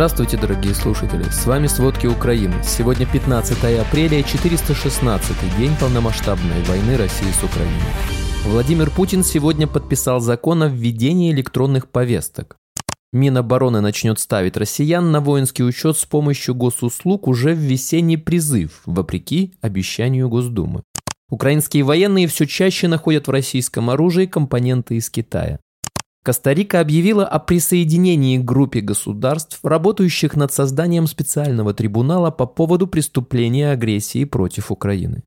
Здравствуйте, дорогие слушатели! С вами «Сводки Украины». Сегодня 15 апреля и 416 день полномасштабной войны России с Украиной. Владимир Путин сегодня подписал закон о введении электронных повесток. Минобороны начнет ставить россиян на воинский учет с помощью госуслуг уже в весенний призыв, вопреки обещанию Госдумы. Украинские военные все чаще находят в российском оружии компоненты из Китая. Коста-Рика объявила о присоединении к группе государств, работающих над созданием специального трибунала по поводу преступления агрессии против Украины.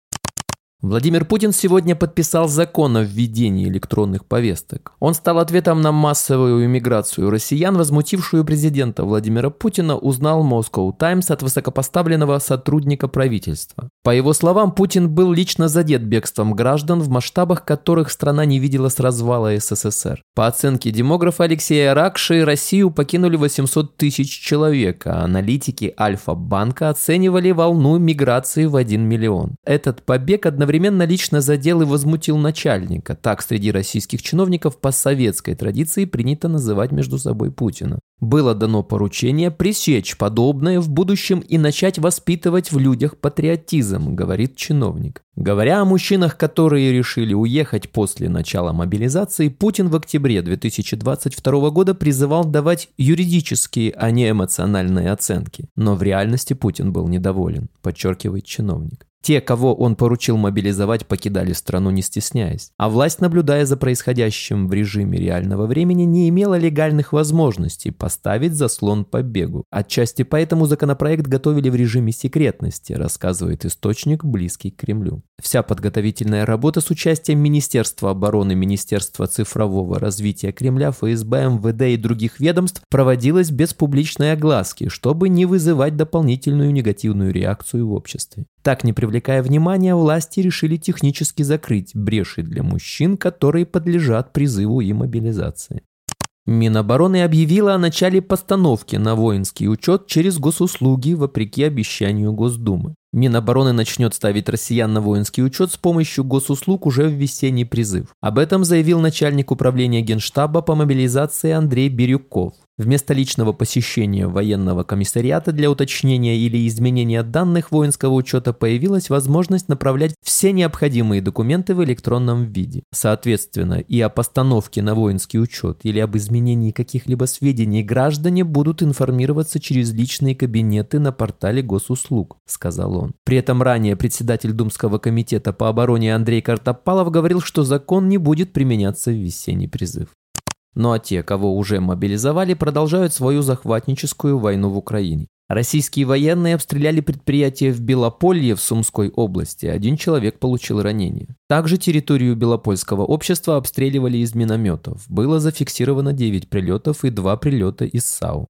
Владимир Путин сегодня подписал закон о введении электронных повесток. Он стал ответом на массовую иммиграцию россиян, возмутившую президента Владимира Путина, узнал Moscow Times от высокопоставленного сотрудника правительства. По его словам, Путин был лично задет бегством граждан, в масштабах которых страна не видела с развала СССР. По оценке демографа Алексея Ракши, Россию покинули 800 тысяч человек, а аналитики Альфа-банка оценивали волну миграции в 1 миллион. Этот побег одновременно одновременно лично задел и возмутил начальника. Так среди российских чиновников по советской традиции принято называть между собой Путина. Было дано поручение пресечь подобное в будущем и начать воспитывать в людях патриотизм, говорит чиновник. Говоря о мужчинах, которые решили уехать после начала мобилизации, Путин в октябре 2022 года призывал давать юридические, а не эмоциональные оценки. Но в реальности Путин был недоволен, подчеркивает чиновник. Те, кого он поручил мобилизовать, покидали страну не стесняясь. А власть, наблюдая за происходящим в режиме реального времени, не имела легальных возможностей поставить заслон побегу. Отчасти поэтому законопроект готовили в режиме секретности, рассказывает источник, близкий к Кремлю. Вся подготовительная работа с участием Министерства обороны, Министерства цифрового развития Кремля, ФСБ, МВД и других ведомств проводилась без публичной огласки, чтобы не вызывать дополнительную негативную реакцию в обществе. Так, не привлекая внимания, власти решили технически закрыть бреши для мужчин, которые подлежат призыву и мобилизации. Минобороны объявила о начале постановки на воинский учет через госуслуги вопреки обещанию Госдумы. Минобороны начнет ставить россиян на воинский учет с помощью госуслуг уже в весенний призыв. Об этом заявил начальник управления Генштаба по мобилизации Андрей Бирюков. Вместо личного посещения военного комиссариата для уточнения или изменения данных воинского учета появилась возможность направлять все необходимые документы в электронном виде. Соответственно, и о постановке на воинский учет или об изменении каких-либо сведений граждане будут информироваться через личные кабинеты на портале госуслуг, сказал он. При этом ранее председатель Думского комитета по обороне Андрей Картопалов говорил, что закон не будет применяться в весенний призыв. Ну а те, кого уже мобилизовали, продолжают свою захватническую войну в Украине. Российские военные обстреляли предприятие в Белополье в Сумской области. Один человек получил ранение. Также территорию Белопольского общества обстреливали из минометов. Было зафиксировано 9 прилетов и 2 прилета из САУ.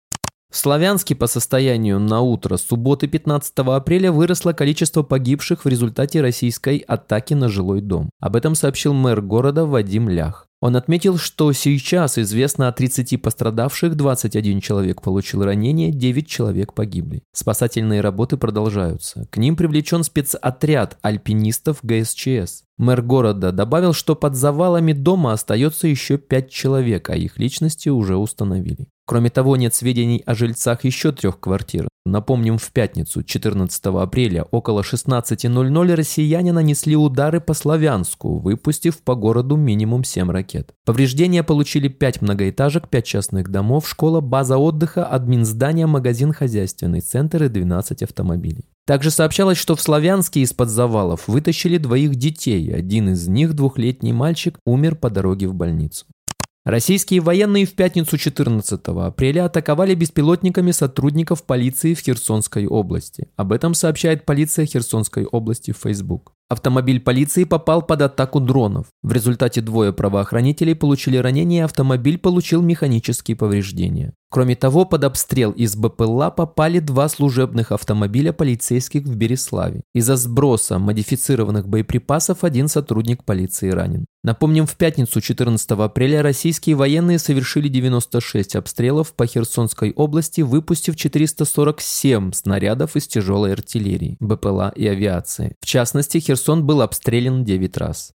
В Славянске по состоянию на утро субботы 15 апреля выросло количество погибших в результате российской атаки на жилой дом. Об этом сообщил мэр города Вадим Лях. Он отметил, что сейчас известно о 30 пострадавших, 21 человек получил ранения, 9 человек погибли. Спасательные работы продолжаются. К ним привлечен спецотряд альпинистов ГСЧС. Мэр города добавил, что под завалами дома остается еще 5 человек, а их личности уже установили. Кроме того, нет сведений о жильцах еще трех квартир. Напомним, в пятницу, 14 апреля, около 16.00 россияне нанесли удары по Славянску, выпустив по городу минимум 7 ракет. Повреждения получили 5 многоэтажек, 5 частных домов, школа, база отдыха, админздание, магазин, хозяйственный центр и 12 автомобилей. Также сообщалось, что в Славянске из-под завалов вытащили двоих детей. Один из них, двухлетний мальчик, умер по дороге в больницу. Российские военные в пятницу 14 апреля атаковали беспилотниками сотрудников полиции в Херсонской области. Об этом сообщает полиция Херсонской области в Facebook. Автомобиль полиции попал под атаку дронов. В результате двое правоохранителей получили ранения, автомобиль получил механические повреждения. Кроме того, под обстрел из БПЛА попали два служебных автомобиля полицейских в Береславе. Из-за сброса модифицированных боеприпасов один сотрудник полиции ранен. Напомним, в пятницу 14 апреля российские военные совершили 96 обстрелов по Херсонской области, выпустив 447 снарядов из тяжелой артиллерии, БПЛА и авиации. В частности, Херсон был обстрелян 9 раз.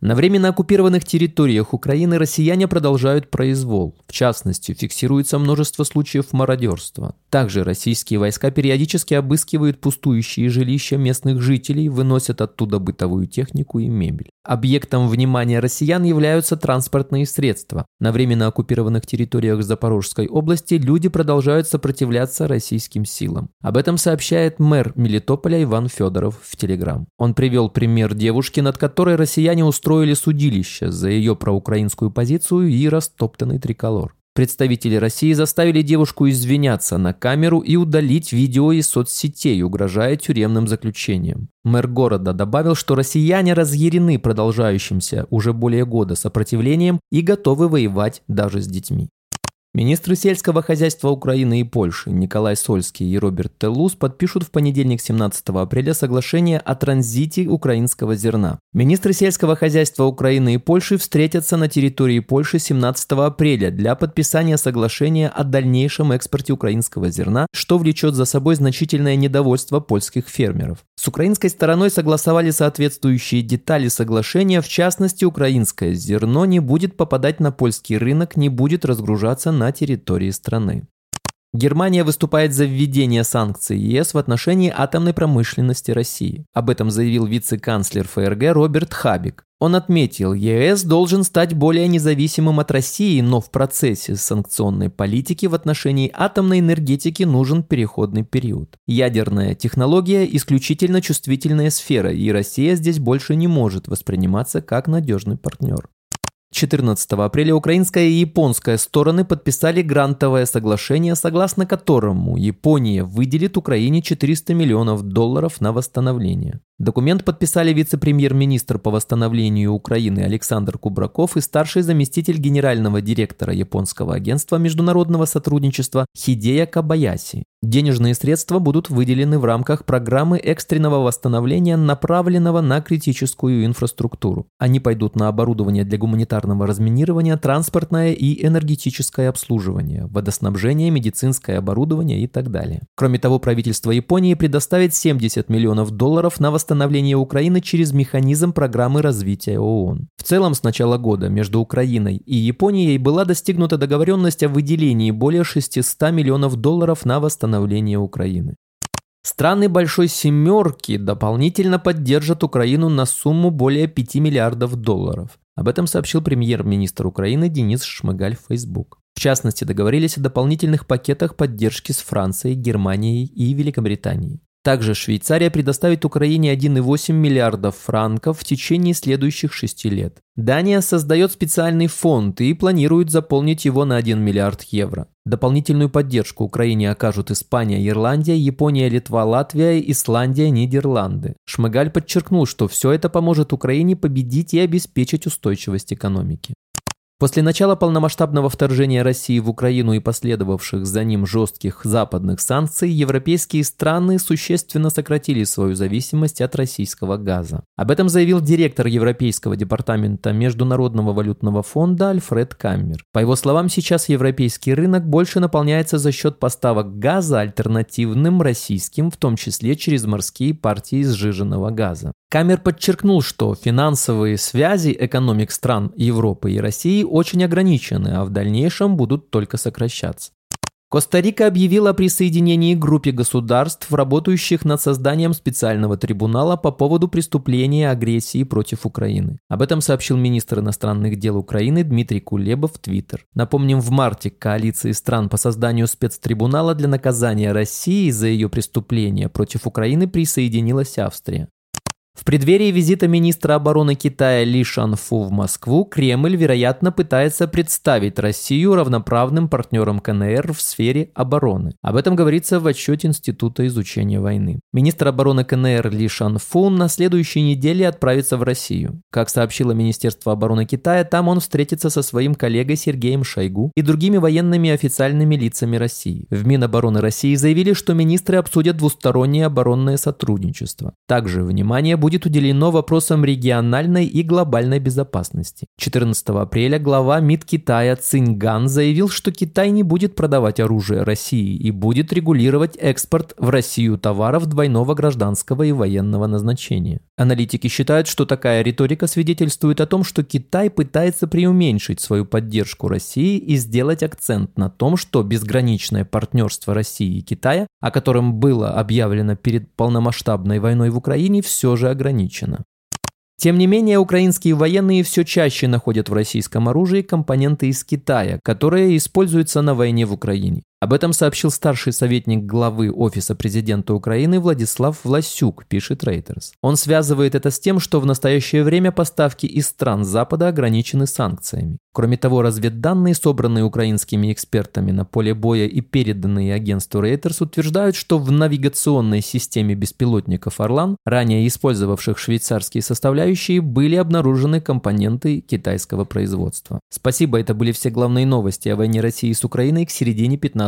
На временно оккупированных территориях Украины россияне продолжают произвол. В частности, фиксируется множество случаев мародерства. Также российские войска периодически обыскивают пустующие жилища местных жителей, выносят оттуда бытовую технику и мебель. Объектом внимания россиян являются транспортные средства. На временно оккупированных территориях Запорожской области люди продолжают сопротивляться российским силам. Об этом сообщает мэр Мелитополя Иван Федоров в Телеграм. Он привел пример девушки, над которой россияне устроили судилище за ее проукраинскую позицию и растоптанный триколор. Представители России заставили девушку извиняться на камеру и удалить видео из соцсетей, угрожая тюремным заключением. Мэр города добавил, что россияне разъярены продолжающимся уже более года сопротивлением и готовы воевать даже с детьми. Министры сельского хозяйства Украины и Польши Николай Сольский и Роберт Теллус подпишут в понедельник 17 апреля соглашение о транзите украинского зерна. Министры сельского хозяйства Украины и Польши встретятся на территории Польши 17 апреля для подписания соглашения о дальнейшем экспорте украинского зерна, что влечет за собой значительное недовольство польских фермеров. С украинской стороной согласовали соответствующие детали соглашения, в частности, украинское зерно не будет попадать на польский рынок, не будет разгружаться на территории страны. Германия выступает за введение санкций ЕС в отношении атомной промышленности России. Об этом заявил вице-канцлер ФРГ Роберт Хабик. Он отметил, ЕС должен стать более независимым от России, но в процессе санкционной политики в отношении атомной энергетики нужен переходный период. Ядерная технология – исключительно чувствительная сфера, и Россия здесь больше не может восприниматься как надежный партнер. 14 апреля украинская и японская стороны подписали грантовое соглашение, согласно которому Япония выделит Украине 400 миллионов долларов на восстановление. Документ подписали вице-премьер-министр по восстановлению Украины Александр Кубраков и старший заместитель генерального директора японского агентства международного сотрудничества Хидея Кабаяси. Денежные средства будут выделены в рамках программы экстренного восстановления, направленного на критическую инфраструктуру. Они пойдут на оборудование для гуманитарного разминирования, транспортное и энергетическое обслуживание, водоснабжение, медицинское оборудование и так далее. Кроме того, правительство Японии предоставит 70 миллионов долларов на восстановление Украины через механизм программы развития ООН. В целом, с начала года между Украиной и Японией была достигнута договоренность о выделении более 600 миллионов долларов на восстановление Украины. Страны Большой Семерки дополнительно поддержат Украину на сумму более 5 миллиардов долларов. Об этом сообщил премьер-министр Украины Денис Шмыгаль в Facebook. В частности, договорились о дополнительных пакетах поддержки с Францией, Германией и Великобританией. Также Швейцария предоставит Украине 1,8 миллиардов франков в течение следующих шести лет. Дания создает специальный фонд и планирует заполнить его на 1 миллиард евро. Дополнительную поддержку Украине окажут Испания, Ирландия, Япония, Литва, Латвия, Исландия, Нидерланды. Шмыгаль подчеркнул, что все это поможет Украине победить и обеспечить устойчивость экономики. После начала полномасштабного вторжения России в Украину и последовавших за ним жестких западных санкций, европейские страны существенно сократили свою зависимость от российского газа. Об этом заявил директор Европейского департамента Международного валютного фонда Альфред Каммер. По его словам, сейчас европейский рынок больше наполняется за счет поставок газа альтернативным российским, в том числе через морские партии сжиженного газа. Камер подчеркнул, что финансовые связи экономик стран Европы и России очень ограничены, а в дальнейшем будут только сокращаться. Коста-Рика объявила о присоединении к группе государств, работающих над созданием специального трибунала по поводу преступления агрессии против Украины. Об этом сообщил министр иностранных дел Украины Дмитрий Кулебов в Твиттер. Напомним, в марте коалиции стран по созданию спецтрибунала для наказания России за ее преступления против Украины присоединилась Австрия. В преддверии визита министра обороны Китая Ли Шанфу в Москву Кремль, вероятно, пытается представить Россию равноправным партнером КНР в сфере обороны. Об этом говорится в отчете Института изучения войны. Министр обороны КНР Ли Шанфу на следующей неделе отправится в Россию. Как сообщило Министерство обороны Китая, там он встретится со своим коллегой Сергеем Шойгу и другими военными официальными лицами России. В Минобороны России заявили, что министры обсудят двустороннее оборонное сотрудничество. Также внимание будет будет уделено вопросам региональной и глобальной безопасности. 14 апреля глава МИД Китая Циньган заявил, что Китай не будет продавать оружие России и будет регулировать экспорт в Россию товаров двойного гражданского и военного назначения. Аналитики считают, что такая риторика свидетельствует о том, что Китай пытается преуменьшить свою поддержку России и сделать акцент на том, что безграничное партнерство России и Китая, о котором было объявлено перед полномасштабной войной в Украине, все же ограничено. Тем не менее, украинские военные все чаще находят в российском оружии компоненты из Китая, которые используются на войне в Украине. Об этом сообщил старший советник главы Офиса президента Украины Владислав Власюк, пишет Reuters. Он связывает это с тем, что в настоящее время поставки из стран Запада ограничены санкциями. Кроме того, разведданные, собранные украинскими экспертами на поле боя и переданные агентству Reuters, утверждают, что в навигационной системе беспилотников «Орлан», ранее использовавших швейцарские составляющие, были обнаружены компоненты китайского производства. Спасибо, это были все главные новости о войне России с Украиной к середине 15